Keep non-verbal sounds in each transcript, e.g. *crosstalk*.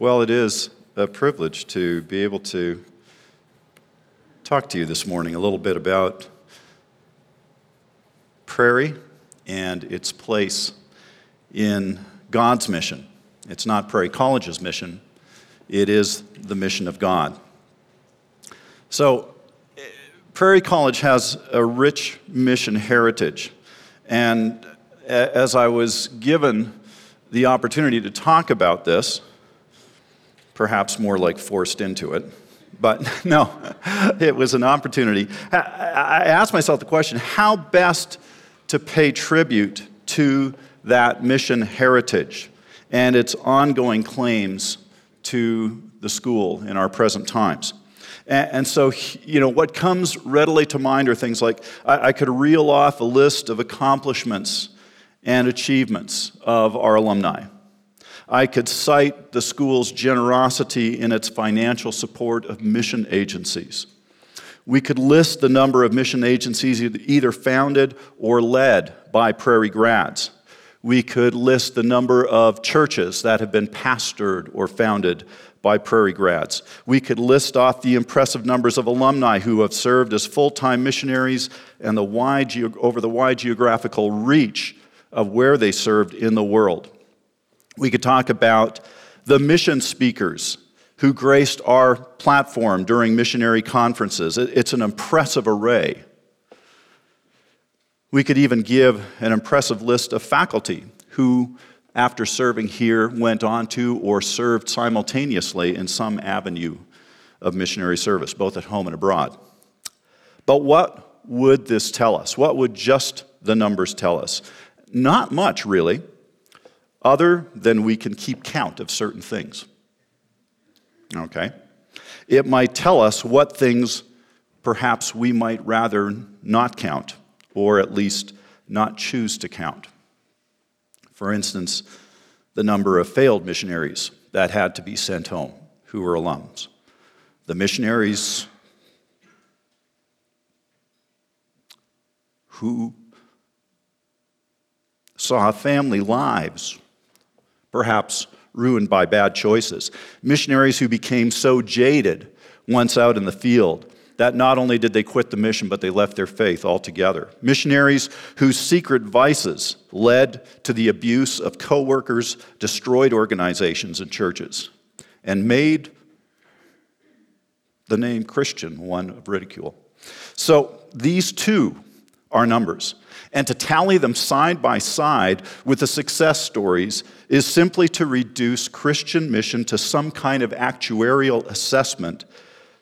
Well, it is a privilege to be able to talk to you this morning a little bit about Prairie and its place in God's mission. It's not Prairie College's mission, it is the mission of God. So, Prairie College has a rich mission heritage. And as I was given the opportunity to talk about this, perhaps more like forced into it, but *laughs* no, it was an opportunity. I asked myself the question how best to pay tribute to that mission heritage and its ongoing claims to the school in our present times. And, so, you know, what comes readily to mind are things like I, I could reel off a list of accomplishments and achievements of our alumni. I could cite the school's generosity in its financial support of mission agencies. We could list the number of mission agencies either founded or led by Prairie grads. We could list the number of churches that have been pastored or founded by Prairie grads. We could list off the impressive numbers of alumni who have served as full time missionaries and the wide, over the wide geographical reach of where they served in the world. We could talk about the mission speakers who graced our platform during missionary conferences. It's an impressive array. We could even give an impressive list of faculty who, after serving here, went on to or served simultaneously in some avenue of missionary service, both at home and abroad. But what would this tell us? What would just the numbers tell us? Not much, really, other than we can keep count of certain things. Okay? It might tell us what things perhaps we might rather not count, or at least not choose to count. For instance, the number of failed missionaries that had to be sent home who were alums. The missionaries who saw family lives perhaps ruined by bad choices. Missionaries who became so jaded once out in the field that not only did they quit the mission, but they left their faith altogether. Missionaries whose secret vices led to the abuse of coworkers, destroyed organizations and churches, and made the name Christian one of ridicule. So these two are numbers. And to tally them side by side with the success stories is simply to reduce Christian mission to some kind of actuarial assessment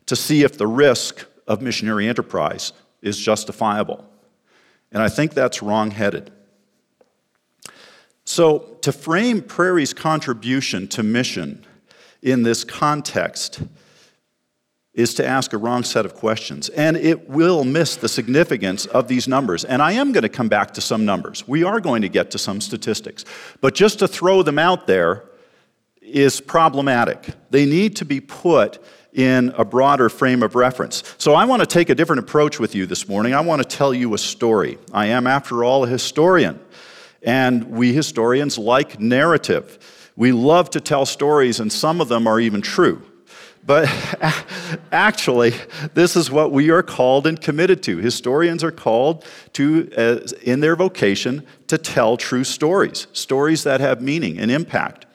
to see if the risk of missionary enterprise is justifiable. And I think that's wrong-headed. So, to frame Prairie's contribution to mission in this context is to ask a wrong set of questions. And it will miss the significance of these numbers. And I am going to come back to some numbers. We are going to get to some statistics. But just to throw them out there is problematic. They need to be put in a broader frame of reference. So I want to take a different approach with you this morning. I want to tell you a story. I am, after all, a historian. And we historians like narrative. We love to tell stories, and some of them are even true. But *laughs* actually, this is what we are called and committed to. Historians are called to, uh, in their vocation, to tell true stories, stories that have meaning and impact.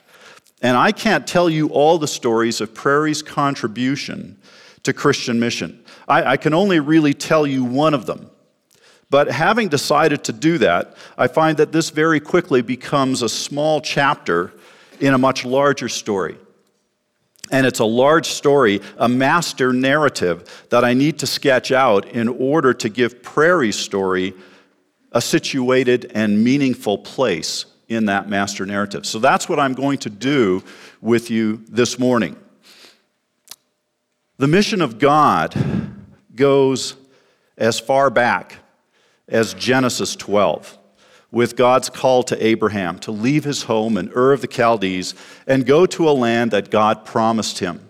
And I can't tell you all the stories of Prairie's contribution to Christian mission. I, I can only really tell you one of them. But having decided to do that, I find that this very quickly becomes a small chapter in a much larger story. And it's a large story, a master narrative that I need to sketch out in order to give Prairie's story a situated and meaningful place in that master narrative. So that's what I'm going to do with you this morning. The mission of God goes as far back as Genesis 12 with God's call to Abraham to leave his home in Ur of the Chaldees and go to a land that God promised him,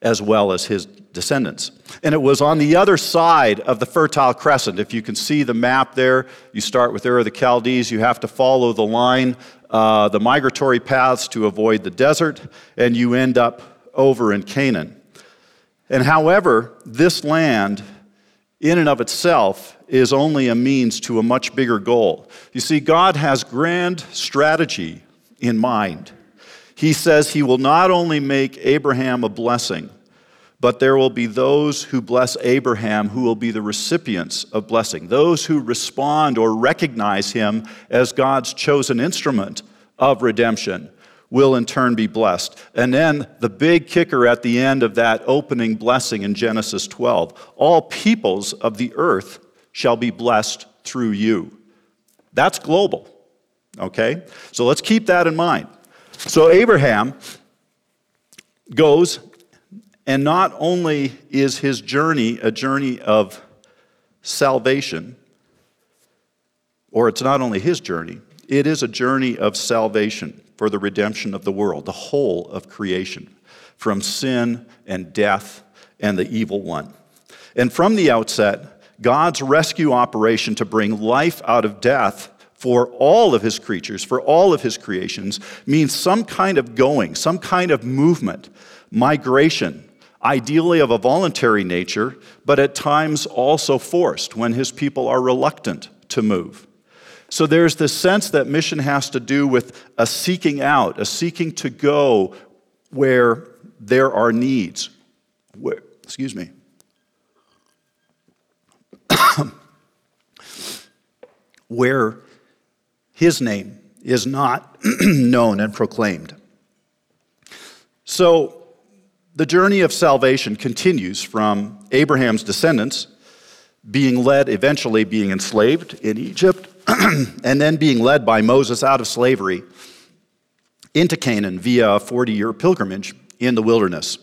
as well as his descendants. And it was on the other side of the Fertile Crescent. If you can see the map there, you start with Ur of the Chaldees, you have to follow the line uh, the migratory paths to avoid the desert, and you end up over in Canaan. And however, this land, in and of itself, is only a means to a much bigger goal. You see, God has grand strategy in mind. He says he will not only make Abraham a blessing, but there will be those who bless Abraham who will be the recipients of blessing, those who respond or recognize him as God's chosen instrument of redemption will in turn be blessed. And then the big kicker at the end of that opening blessing in Genesis 12 all peoples of the earth shall be blessed through you. That's global, okay? So let's keep that in mind. So Abraham goes, and not only is his journey a journey of salvation, or it's not only his journey, it is a journey of salvation for the redemption of the world, the whole of creation, from sin and death and the evil one. And from the outset, God's rescue operation to bring life out of death for all of his creatures, for all of his creations, means some kind of going, some kind of movement, migration, ideally of a voluntary nature, but at times also forced when his people are reluctant to move. So there's this sense that mission has to do with a seeking out, a seeking to go where there are needs. Where, excuse me. *coughs* where his name is not *coughs* known and proclaimed. So the journey of salvation continues from Abraham's descendants being led, eventually being enslaved in Egypt, *clears throat* and then being led by Moses out of slavery into Canaan via a 40 year pilgrimage in the wilderness.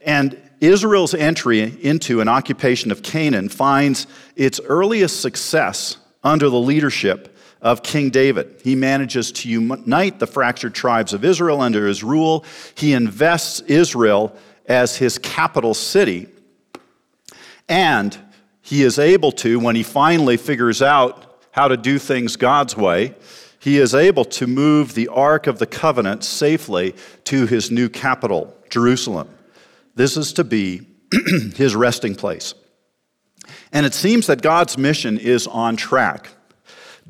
And Israel's entry into an occupation of Canaan finds its earliest success under the leadership of King David. He manages to unite the fractured tribes of Israel under his rule. He invests Israel as his capital city. And he is able to, when he finally figures out how to do things God's way, he is able to move the Ark of the Covenant safely to his new capital, Jerusalem. This is to be *clears throat* his resting place. And it seems that God's mission is on track.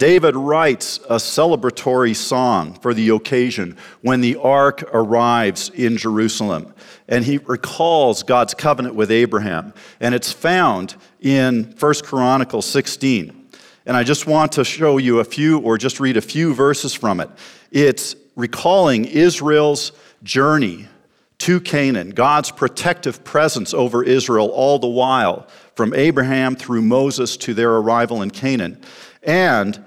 David writes a celebratory song for the occasion when the ark arrives in Jerusalem. And he recalls God's covenant with Abraham. And it's found in 1 Chronicles 16. And I just want to show you a few, or just read a few verses from it. It's recalling Israel's journey to Canaan, God's protective presence over Israel all the while, from Abraham through Moses to their arrival in Canaan. And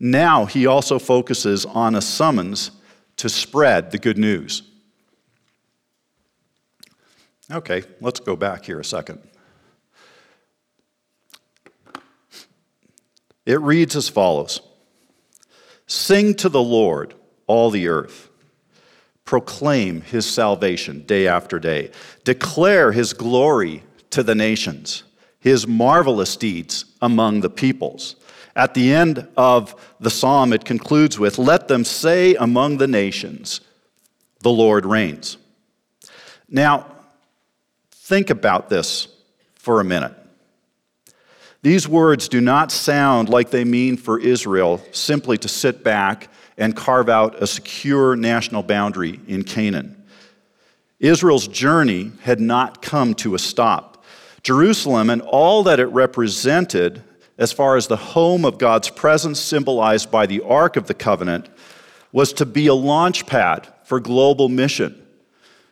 now he also focuses on a summons to spread the good news. Okay, let's go back here a second. It reads as follows Sing to the Lord, all the earth. Proclaim his salvation day after day. Declare his glory to the nations, his marvelous deeds among the peoples. At the end of the psalm, it concludes with Let them say among the nations, the Lord reigns. Now, think about this for a minute. These words do not sound like they mean for Israel simply to sit back and carve out a secure national boundary in Canaan. Israel's journey had not come to a stop. Jerusalem and all that it represented, as far as the home of God's presence symbolized by the Ark of the Covenant, was to be a launch pad for global mission.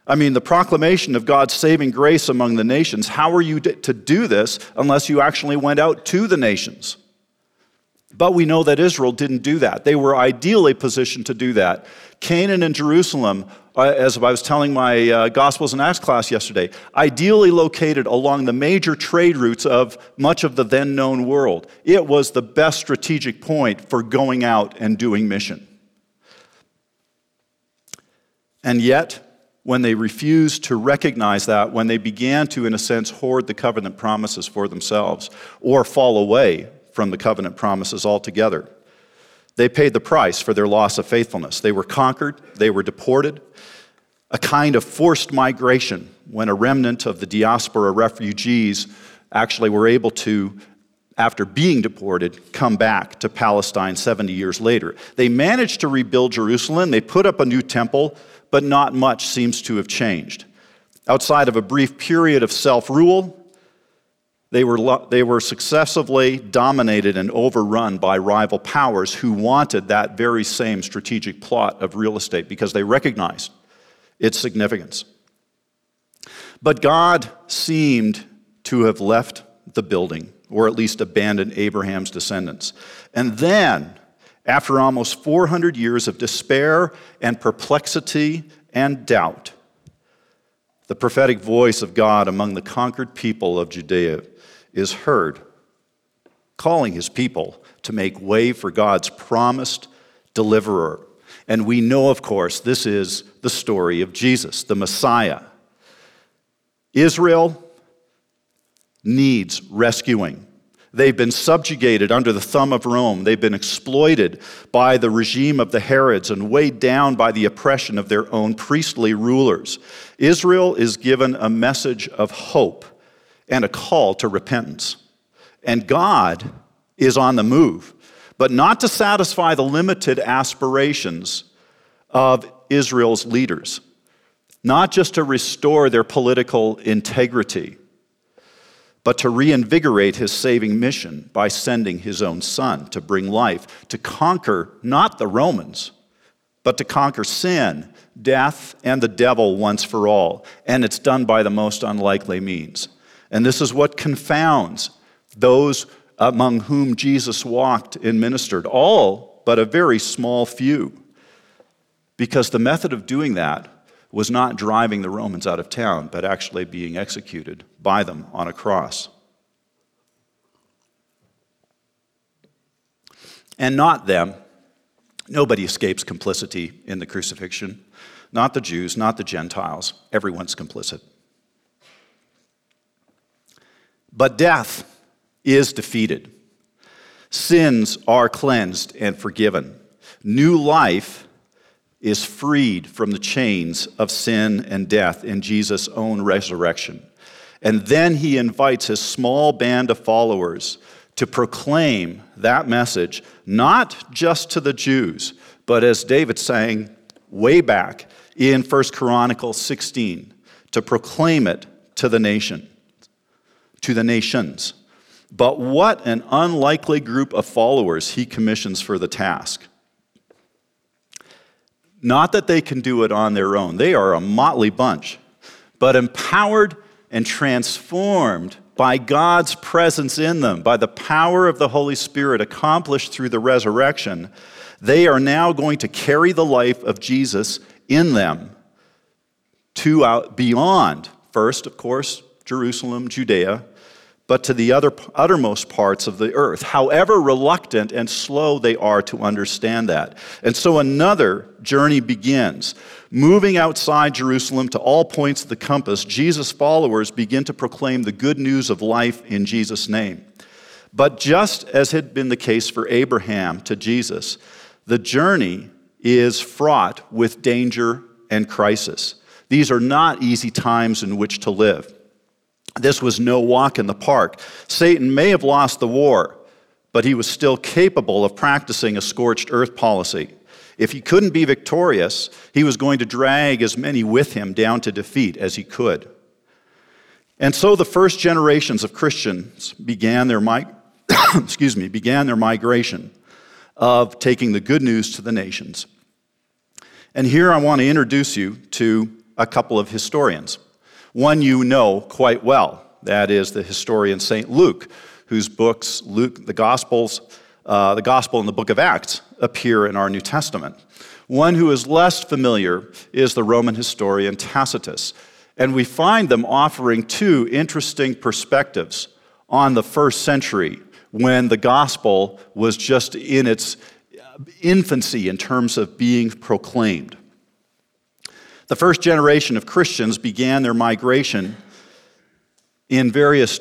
I mean, the proclamation of God's saving grace among the nations, how are you to do this unless you actually went out to the nations? But we know that Israel didn't do that. They were ideally positioned to do that. Canaan and Jerusalem, as I was telling my uh, Gospels and Acts class yesterday, ideally located along the major trade routes of much of the then known world. It was the best strategic point for going out and doing mission. And yet, when they refused to recognize that, when they began to, in a sense, hoard the covenant promises for themselves or fall away from the covenant promises altogether. They paid the price for their loss of faithfulness. They were conquered, they were deported, a kind of forced migration when a remnant of the diaspora refugees actually were able to, after being deported, come back to Palestine 70 years later. They managed to rebuild Jerusalem, they put up a new temple, but not much seems to have changed. Outside of a brief period of self rule, they were, they were successively dominated and overrun by rival powers who wanted that very same strategic plot of real estate because they recognized its significance. But God seemed to have left the building, or at least abandoned Abraham's descendants. And then, after almost 400 years of despair and perplexity and doubt, the prophetic voice of God among the conquered people of Judea is heard, calling his people to make way for God's promised deliverer. And we know, of course, this is the story of Jesus, the Messiah. Israel needs rescuing. They've been subjugated under the thumb of Rome. They've been exploited by the regime of the Herods and weighed down by the oppression of their own priestly rulers. Israel is given a message of hope and a call to repentance. And God is on the move, but not to satisfy the limited aspirations of Israel's leaders, not just to restore their political integrity but to reinvigorate his saving mission by sending his own son to bring life, to conquer not the Romans, but to conquer sin, death, and the devil once for all. And it's done by the most unlikely means. And this is what confounds those among whom Jesus walked and ministered, all but a very small few. Because the method of doing that was not driving the Romans out of town, but actually being executed by them on a cross. And not them. Nobody escapes complicity in the crucifixion. Not the Jews, not the Gentiles. Everyone's complicit. But death is defeated. Sins are cleansed and forgiven. New life is freed from the chains of sin and death in Jesus' own resurrection. And then he invites his small band of followers to proclaim that message, not just to the Jews, but as David sang way back in 1 Chronicles 16, to proclaim it to the nation, to the nations. But what an unlikely group of followers he commissions for the task. Not that they can do it on their own, they are a motley bunch, but empowered and transformed by God's presence in them, by the power of the Holy Spirit accomplished through the resurrection, they are now going to carry the life of Jesus in them to out beyond, first, of course, Jerusalem, Judea, but to the other, uttermost parts of the earth, however reluctant and slow they are to understand that. And so another journey begins. Moving outside Jerusalem to all points of the compass, Jesus' followers begin to proclaim the good news of life in Jesus' name. But just as had been the case for Abraham to Jesus, the journey is fraught with danger and crisis. These are not easy times in which to live. This was no walk in the park. Satan may have lost the war, but he was still capable of practicing a scorched earth policy. If he couldn't be victorious, he was going to drag as many with him down to defeat as he could. And so the first generations of Christians began their, mi- *coughs* excuse me, began their migration of taking the good news to the nations. And here I want to introduce you to a couple of historians one you know quite well. That is the historian St. Luke, whose books, Luke, the Gospels, uh, the Gospel and the book of Acts, appear in our New Testament. One who is less familiar is the Roman historian Tacitus. And we find them offering two interesting perspectives on the first century when the gospel was just in its infancy in terms of being proclaimed. The first generation of Christians began their migration in various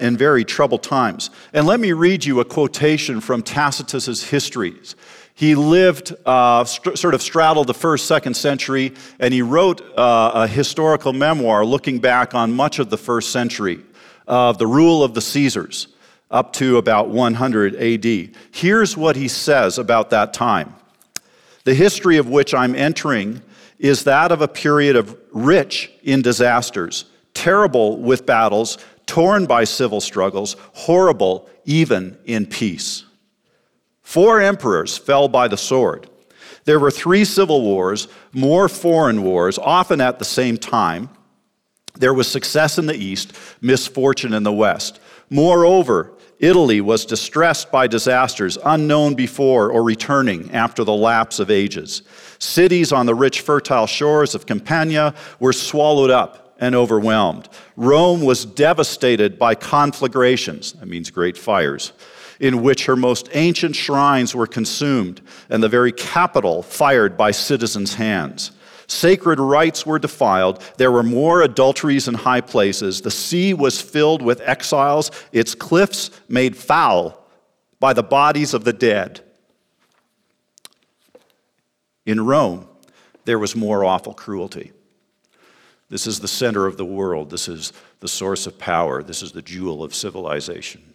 in very troubled times. And let me read you a quotation from Tacitus's histories. He lived, uh, st- sort of straddled the first, second century, and he wrote uh, a historical memoir looking back on much of the first century of the rule of the Caesars up to about 100 AD. Here's what he says about that time The history of which I'm entering is that of a period of rich in disasters, terrible with battles, torn by civil struggles, horrible even in peace. Four emperors fell by the sword. There were three civil wars, more foreign wars, often at the same time. There was success in the east, misfortune in the west. Moreover, Italy was distressed by disasters unknown before or returning after the lapse of ages. Cities on the rich, fertile shores of Campania were swallowed up and overwhelmed. Rome was devastated by conflagrations, that means great fires, in which her most ancient shrines were consumed and the very capital fired by citizens' hands. Sacred rites were defiled. There were more adulteries in high places. The sea was filled with exiles, its cliffs made foul by the bodies of the dead. In Rome, there was more awful cruelty. This is the center of the world. This is the source of power. This is the jewel of civilization.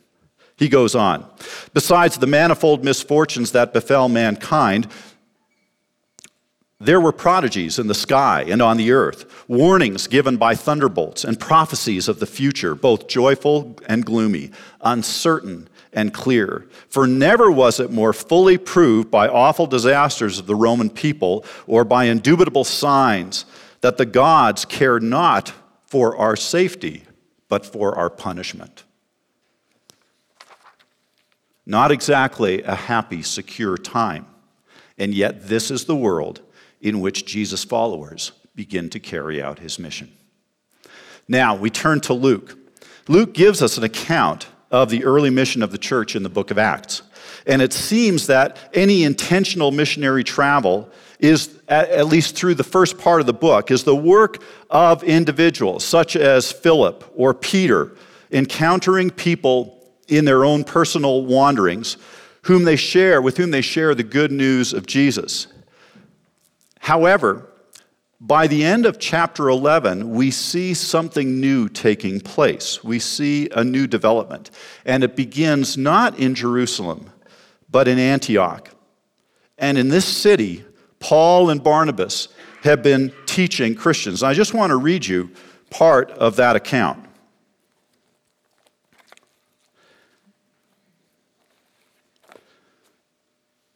He goes on. Besides the manifold misfortunes that befell mankind, there were prodigies in the sky and on the earth, warnings given by thunderbolts, and prophecies of the future, both joyful and gloomy, uncertain and clear. For never was it more fully proved by awful disasters of the Roman people or by indubitable signs that the gods care not for our safety, but for our punishment. Not exactly a happy, secure time. And yet, this is the world in which Jesus' followers begin to carry out his mission. Now, we turn to Luke. Luke gives us an account of the early mission of the church in the book of Acts. And it seems that any intentional missionary travel is, at least through the first part of the book, is the work of individuals such as Philip or Peter, encountering people in their own personal wanderings whom they share with whom they share the good news of Jesus However, by the end of chapter 11, we see something new taking place. We see a new development. And it begins not in Jerusalem, but in Antioch. And in this city, Paul and Barnabas have been teaching Christians. I just want to read you part of that account.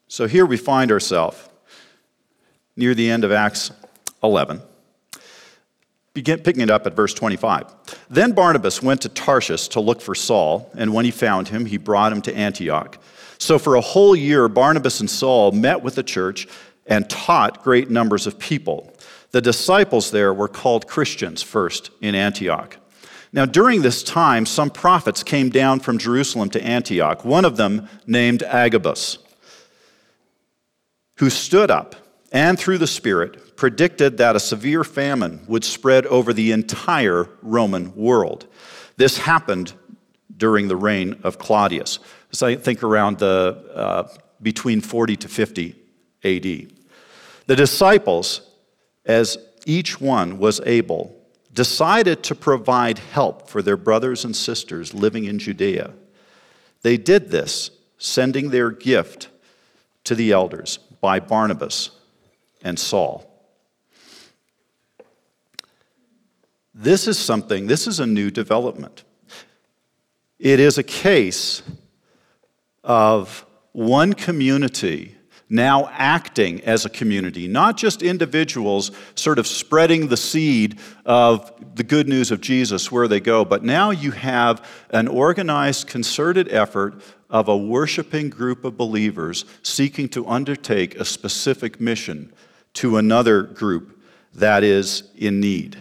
So here we find ourselves near the end of Acts 11. Begin picking it up at verse 25. Then Barnabas went to Tarshish to look for Saul, and when he found him, he brought him to Antioch. So for a whole year, Barnabas and Saul met with the church and taught great numbers of people. The disciples there were called Christians first in Antioch. Now, during this time, some prophets came down from Jerusalem to Antioch, one of them named Agabus, who stood up and through the Spirit predicted that a severe famine would spread over the entire Roman world. This happened during the reign of Claudius. So I think around the uh, between 40 to 50 AD. The disciples, as each one was able, decided to provide help for their brothers and sisters living in Judea. They did this, sending their gift to the elders by Barnabas and Saul. This is something, this is a new development. It is a case of one community now acting as a community, not just individuals sort of spreading the seed of the good news of Jesus where they go, but now you have an organized, concerted effort of a worshiping group of believers seeking to undertake a specific mission to another group that is in need.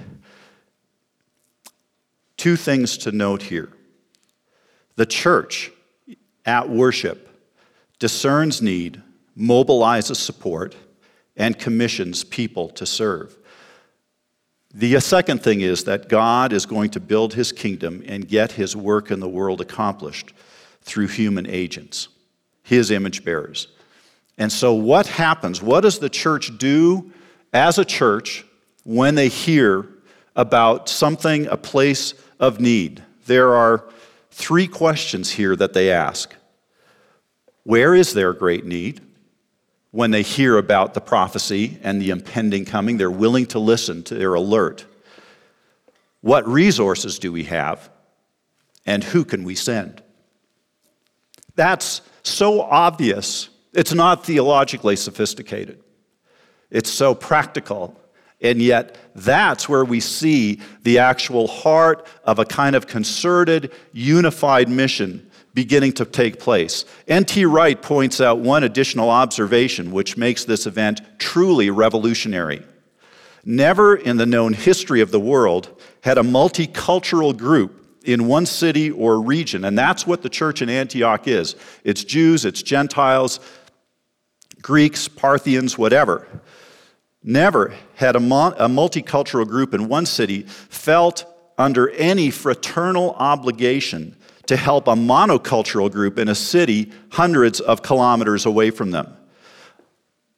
Two things to note here. The church at worship discerns need, mobilizes support, and commissions people to serve. The second thing is that God is going to build his kingdom and get his work in the world accomplished through human agents, his image bearers. And so, what happens? What does the church do as a church when they hear about something, a place of need? There are three questions here that they ask Where is their great need? When they hear about the prophecy and the impending coming, they're willing to listen, to, they're alert. What resources do we have? And who can we send? That's so obvious. It's not theologically sophisticated. It's so practical. And yet, that's where we see the actual heart of a kind of concerted, unified mission beginning to take place. N.T. Wright points out one additional observation which makes this event truly revolutionary. Never in the known history of the world had a multicultural group in one city or region, and that's what the church in Antioch is it's Jews, it's Gentiles, Greeks, Parthians, whatever. Never had a, multicultural group in one city felt under any fraternal obligation to help a monocultural group in a city hundreds of kilometers away from them.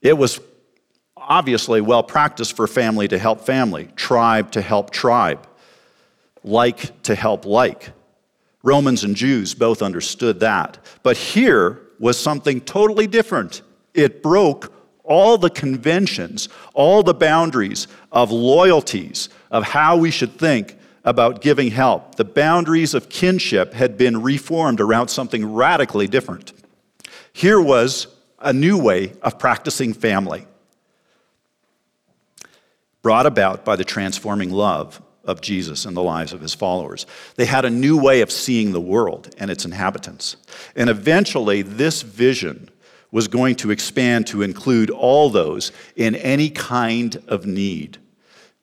It was obviously well practiced for family to help family, tribe to help tribe, like to help like. Romans and Jews both understood that. But here was something totally different. It broke all the conventions, all the boundaries of loyalties, of how we should think about giving help. The boundaries of kinship had been reformed around something radically different. Here was a new way of practicing family, brought about by the transforming love of Jesus in the lives of his followers. They had a new way of seeing the world and its inhabitants. And eventually, this vision was going to expand to include all those in any kind of need.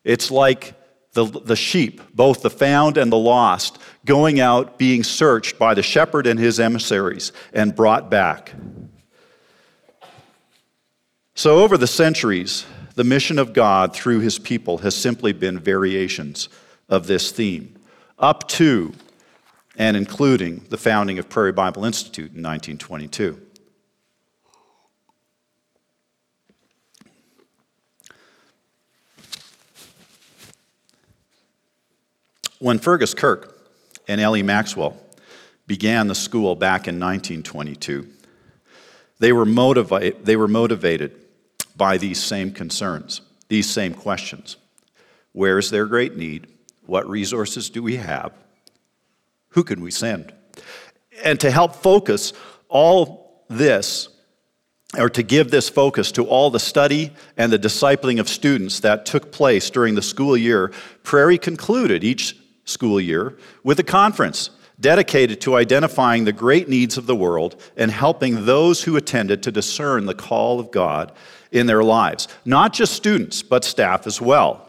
It's like the, the sheep, both the found and the lost, going out, being searched by the shepherd and his emissaries, and brought back. So, over the centuries, the mission of God through his people has simply been variations of this theme, up to and including the founding of Prairie Bible Institute in 1922. When Fergus Kirk and L.E. Maxwell began the school back in 1922, they were, motivated, they were motivated by these same concerns, these same questions. Where is their great need? What resources do we have? Who can we send? And to help focus all this, or to give this focus to all the study and the discipling of students that took place during the school year, Prairie concluded each school year with a conference dedicated to identifying the great needs of the world and helping those who attended to discern the call of God in their lives. Not just students, but staff as well.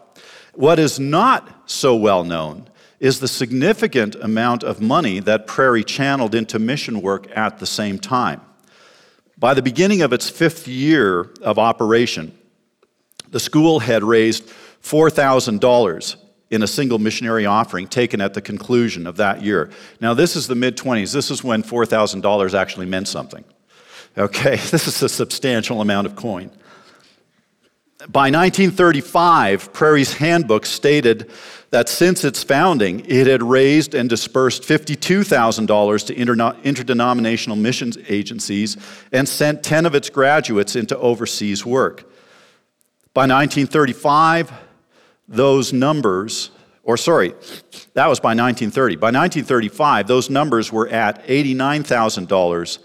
What is not so well known is the significant amount of money that Prairie channeled into mission work at the same time. By the beginning of its fifth year of operation, the school had raised $4,000 in a single missionary offering taken at the conclusion of that year. Now, this is the mid 20s. This is when $4,000 actually meant something. Okay, *laughs* this is a substantial amount of coin. By 1935, Prairie's handbook stated that since its founding, it had raised and dispersed $52,000 to interdenominational missions agencies and sent 10 of its graduates into overseas work. By 1935, those numbers, or sorry, that was by 1930. By 1935, those numbers were at $89,000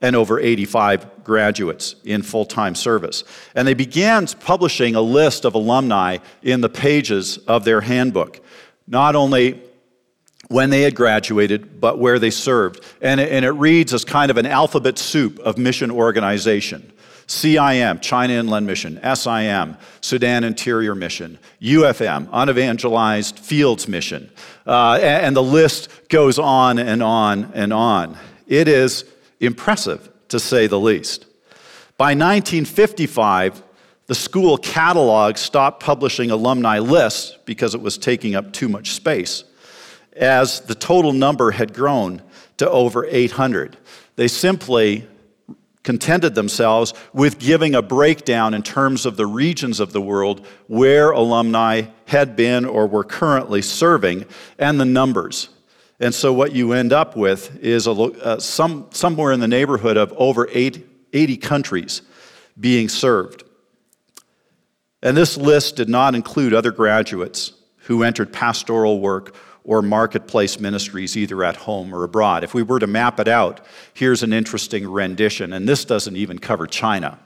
and over 85 graduates in full time service. And they began publishing a list of alumni in the pages of their handbook, not only when they had graduated, but where they served. And it, and it reads as kind of an alphabet soup of mission organization. CIM, China Inland Mission, SIM, Sudan Interior Mission, UFM, Unevangelized Fields Mission, uh, and, the list goes on and on and on. It is impressive, to say the least. By 1955, the school catalog stopped publishing alumni lists because it was taking up too much space, as the total number had grown to over 800. They simply contented themselves with giving a breakdown in terms of the regions of the world where alumni had been or were currently serving and the numbers. And so what you end up with is a, uh, some, somewhere in the neighborhood of over 80, 80 countries being served. And this list did not include other graduates who entered pastoral work or marketplace ministries either at home or abroad. If we were to map it out, here's an interesting rendition, and this doesn't even cover China.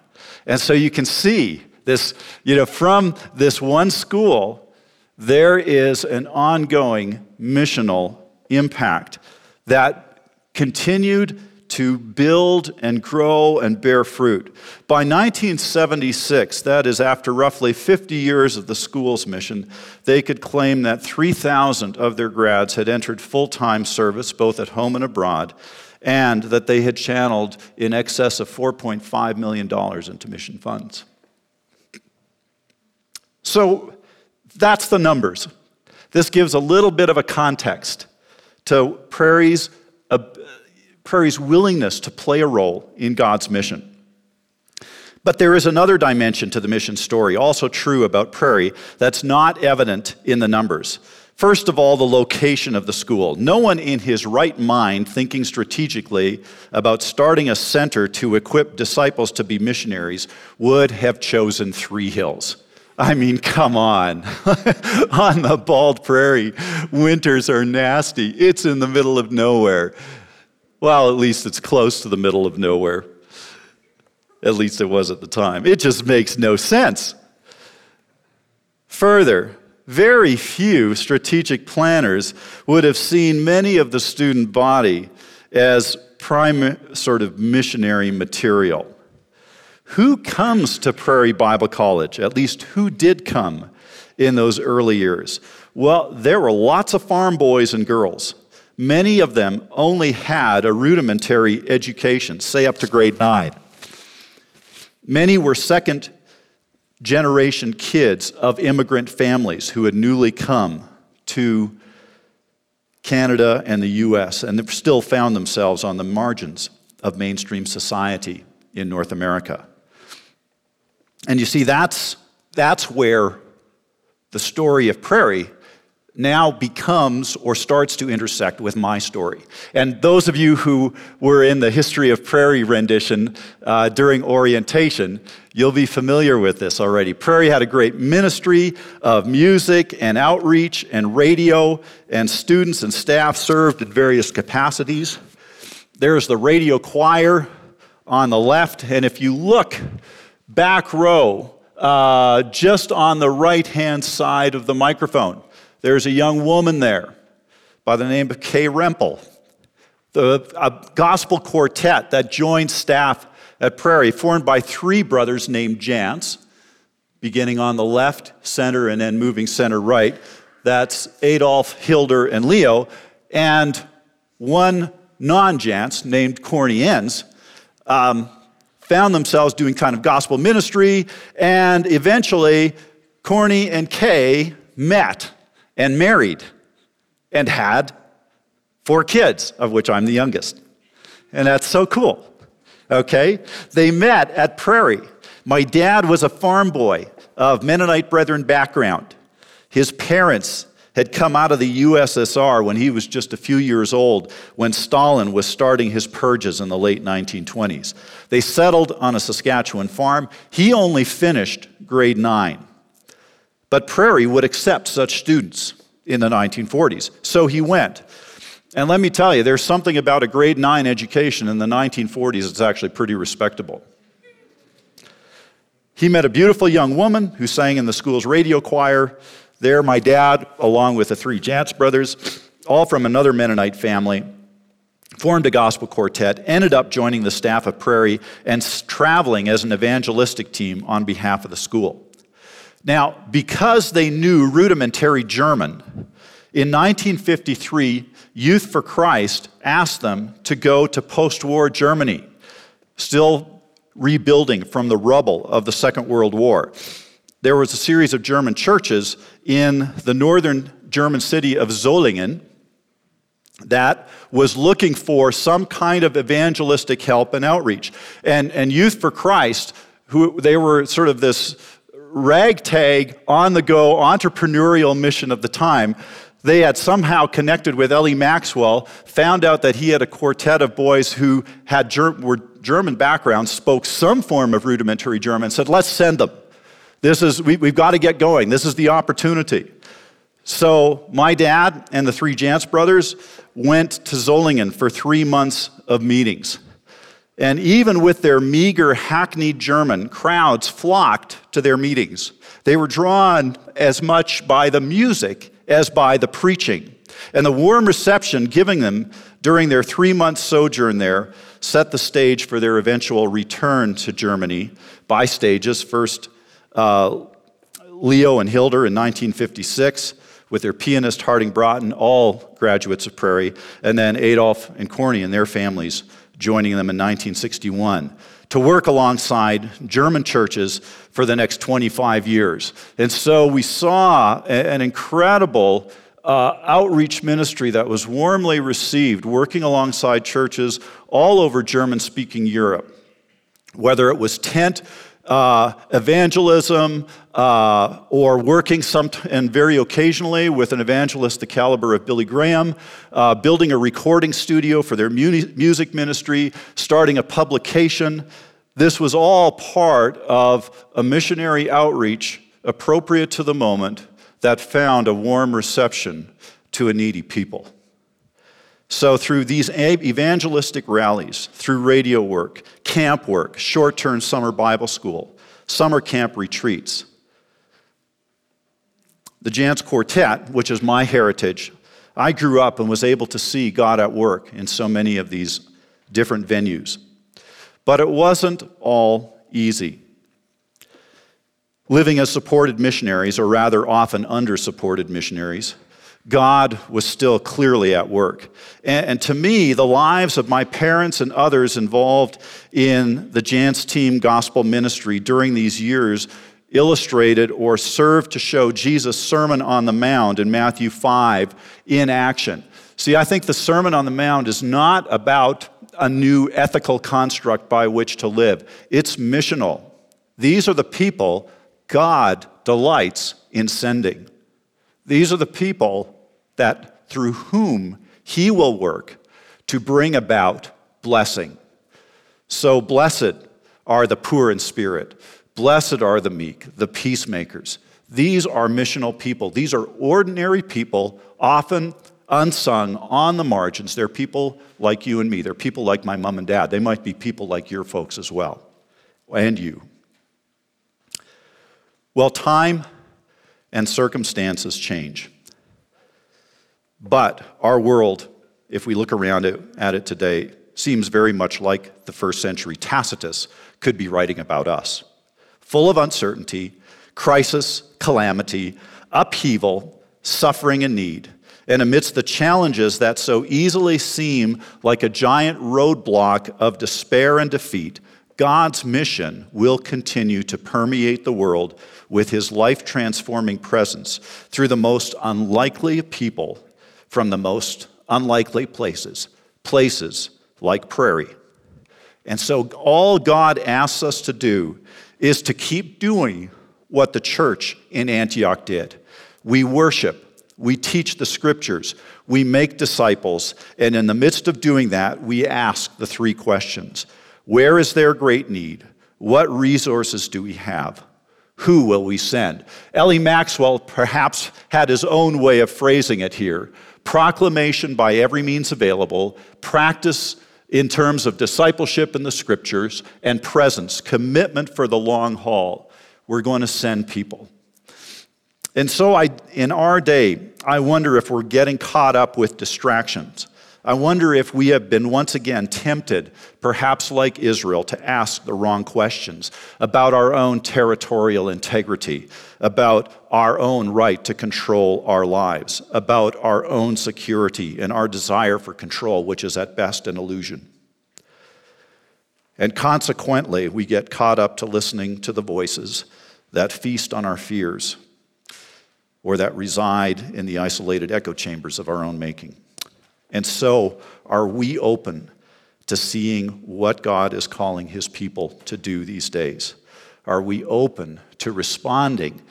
And so you can see this, you know, from this one school, there is an ongoing missional impact that continued to build and grow and bear fruit. By 1976, that is after roughly 50 years of the school's mission, they could claim that 3,000 of their grads had entered full time service, both at home and abroad, and that they had channeled in excess of $4.5 million into mission funds. So that's the numbers. This gives a little bit of a context to Prairie's Prairie's willingness to play a role in God's mission. But there is another dimension to the mission story, also true about Prairie, that's not evident in the numbers. First of all, the location of the school. No one in his right mind thinking strategically about starting a center to equip disciples to be missionaries would have chosen Three Hills. I mean, come on. *laughs* on the bald prairie, winters are nasty. It's in the middle of nowhere. Well, at least it's close to the middle of nowhere. At least it was at the time. It just makes no sense. Further, very few strategic planners would have seen many of the student body as prime sort of missionary material. Who comes to Prairie Bible College? At least who did come in those early years? Well, there were lots of farm boys and girls Many of them only had a rudimentary education, say up to grade nine. Many were second generation kids of immigrant families who had newly come to Canada and the US and still found themselves on the margins of mainstream society in North America. And you see, that's, that's where the story of Prairie now becomes or starts to intersect with my story. And those of you who were in the History of Prairie rendition uh, during orientation, you'll be familiar with this already. Prairie had a great ministry of music and outreach and radio, and students and staff served in various capacities. There's the radio choir on the left, and if you look back row, uh, just on the right hand side of the microphone, there's a young woman there by the name of Kay Rempel, the a gospel quartet that joined staff at Prairie, formed by three brothers named Jantz, beginning on the left, center, and then moving center right. That's Adolf, Hilder, and Leo, and one non Jantz named Corny Enns. Um, found themselves doing kind of gospel ministry, and eventually Corny and Kay met and married and had four kids, of which I'm the youngest. And that's so cool. Okay? They met at Prairie. My dad was a farm boy of Mennonite Brethren background. His parents had come out of the USSR when he was just a few years old, when Stalin was starting his purges in the late 1920s. They settled on a Saskatchewan farm. He only finished grade nine. But Prairie would accept such students in the 1940s. So he went. And let me tell you, there's something about a grade 9 education in the 1940s that's actually pretty respectable. He met a beautiful young woman who sang in the school's radio choir. There, my dad, along with the three Jantz brothers, all from another Mennonite family, formed a gospel quartet, ended up joining the staff of Prairie, and traveling as an evangelistic team on behalf of the school. Now, because they knew rudimentary German, in 1953, Youth for Christ asked them to go to post war Germany, still rebuilding from the rubble of the Second World War. There was a series of German churches in the northern German city of Solingen, that was looking for some kind of evangelistic help and outreach. And, and Youth for Christ, who they were sort of this ragtag, on the go entrepreneurial mission of the time, they had somehow connected with L.E. Maxwell, found out that he had a quartet of boys who had were German backgrounds, spoke some form of rudimentary German, said, let's send them. This is, we, we've got to get going. This is the opportunity. So my dad and the three Jantz brothers went to Solingen for three months of meetings. And even with their meager, hackneyed German, crowds flocked to their meetings. They were drawn as much by the music as by the preaching. And the warm reception given them during their three month sojourn there set the stage for their eventual return to Germany by stages. First, uh, Leo and Hilda in 1956, with their pianist Harding Broughton, all graduates of Prairie, and then Adolf and Corny and their families joining them in 1961 to work alongside German churches for the next 25 years. And so we saw an incredible uh, outreach ministry that was warmly received, working alongside churches all over German speaking Europe. Whether it was tent uh, evangelism uh, or working some t- and very occasionally with an evangelist the caliber of Billy Graham, uh, building a recording studio for their mu- music ministry, starting a publication. This was all part of a missionary outreach appropriate to the moment that found a warm reception to a needy people. So, through these evangelistic rallies, through radio work, camp work, short term summer Bible school, summer camp retreats, the Jantz Quartet, which is my heritage, I grew up and was able to see God at work in so many of these different venues. But it wasn't all easy. Living as supported missionaries, or rather often under supported missionaries, God was still clearly at work. And, and, to me, the lives of my parents and others involved in the Jantz Team gospel ministry during these years illustrated or served to show Jesus' Sermon on the Mount in Matthew 5 in action. See, I think the Sermon on the Mount is not about a new ethical construct by which to live, it's missional. These are the people God delights in sending. These are the people that through whom he will work to bring about blessing. So blessed are the poor in spirit. Blessed are the meek, the peacemakers. These are missional people. These are ordinary people, often unsung on the margins. They're people like you and me. They're people like my mom and dad. They might be people like your folks as well, and you. Well, time and circumstances change. But our world, if we look around it, at it today, seems very much like the first century Tacitus could be writing about us. Full of uncertainty, crisis, calamity, upheaval, suffering, and need. And amidst the challenges that so easily seem like a giant roadblock of despair and defeat, God's mission will continue to permeate the world with his life transforming presence through the most unlikely people from the most unlikely places, places like Prairie. And so, all God asks us to do is to keep doing what the church in Antioch did. We worship, we teach the scriptures, we make disciples, and in the midst of doing that, we ask the three questions Where is there great need? What resources do we have? Who will we send? L.E. Maxwell perhaps had his own way of phrasing it here proclamation by every means available, practice in terms of discipleship in the scriptures, and presence, commitment for the long haul. We're going to send people. And so, I, in our day, I wonder if we're getting caught up with distractions. I wonder if we have been once again tempted, perhaps like Israel, to ask the wrong questions about our own territorial integrity, about our own right to control our lives, about our own security and our desire for control, which is at best an illusion. And consequently, we get caught up to listening to the voices that feast on our fears or that reside in the isolated echo chambers of our own making. And so, are we open to seeing what God is calling his people to do these days? Are we open to responding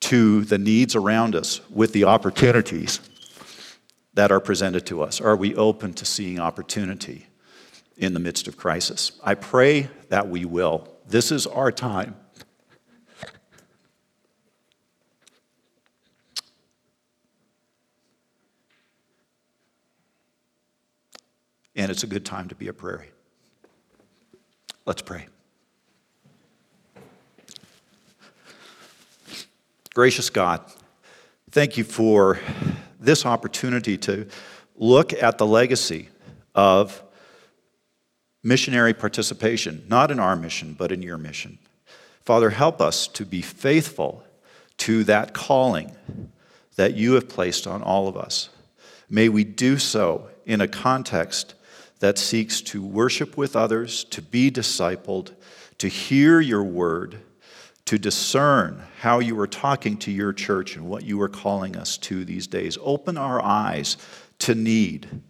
to the needs around us with the opportunities that are presented to us? Are we open to seeing opportunity in the midst of crisis? I pray that we will. This is our time. And it's a good time to be a prairie. Let's pray. Gracious God, thank you for this opportunity to look at the legacy of missionary participation, not in our mission, but in your mission. Father, help us to be faithful to that calling that you have placed on all of us. May we do so in a context that seeks to worship with others, to be discipled, to hear your word, to discern how you are talking to your church and what you are calling us to these days. Open our eyes to need,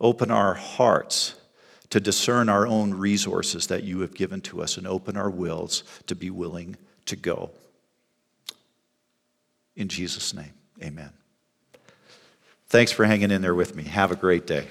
open our hearts to discern our own resources that you have given to us, and open our wills to be willing to go. In Jesus' name, amen. Thanks for hanging in there with me. Have a great day.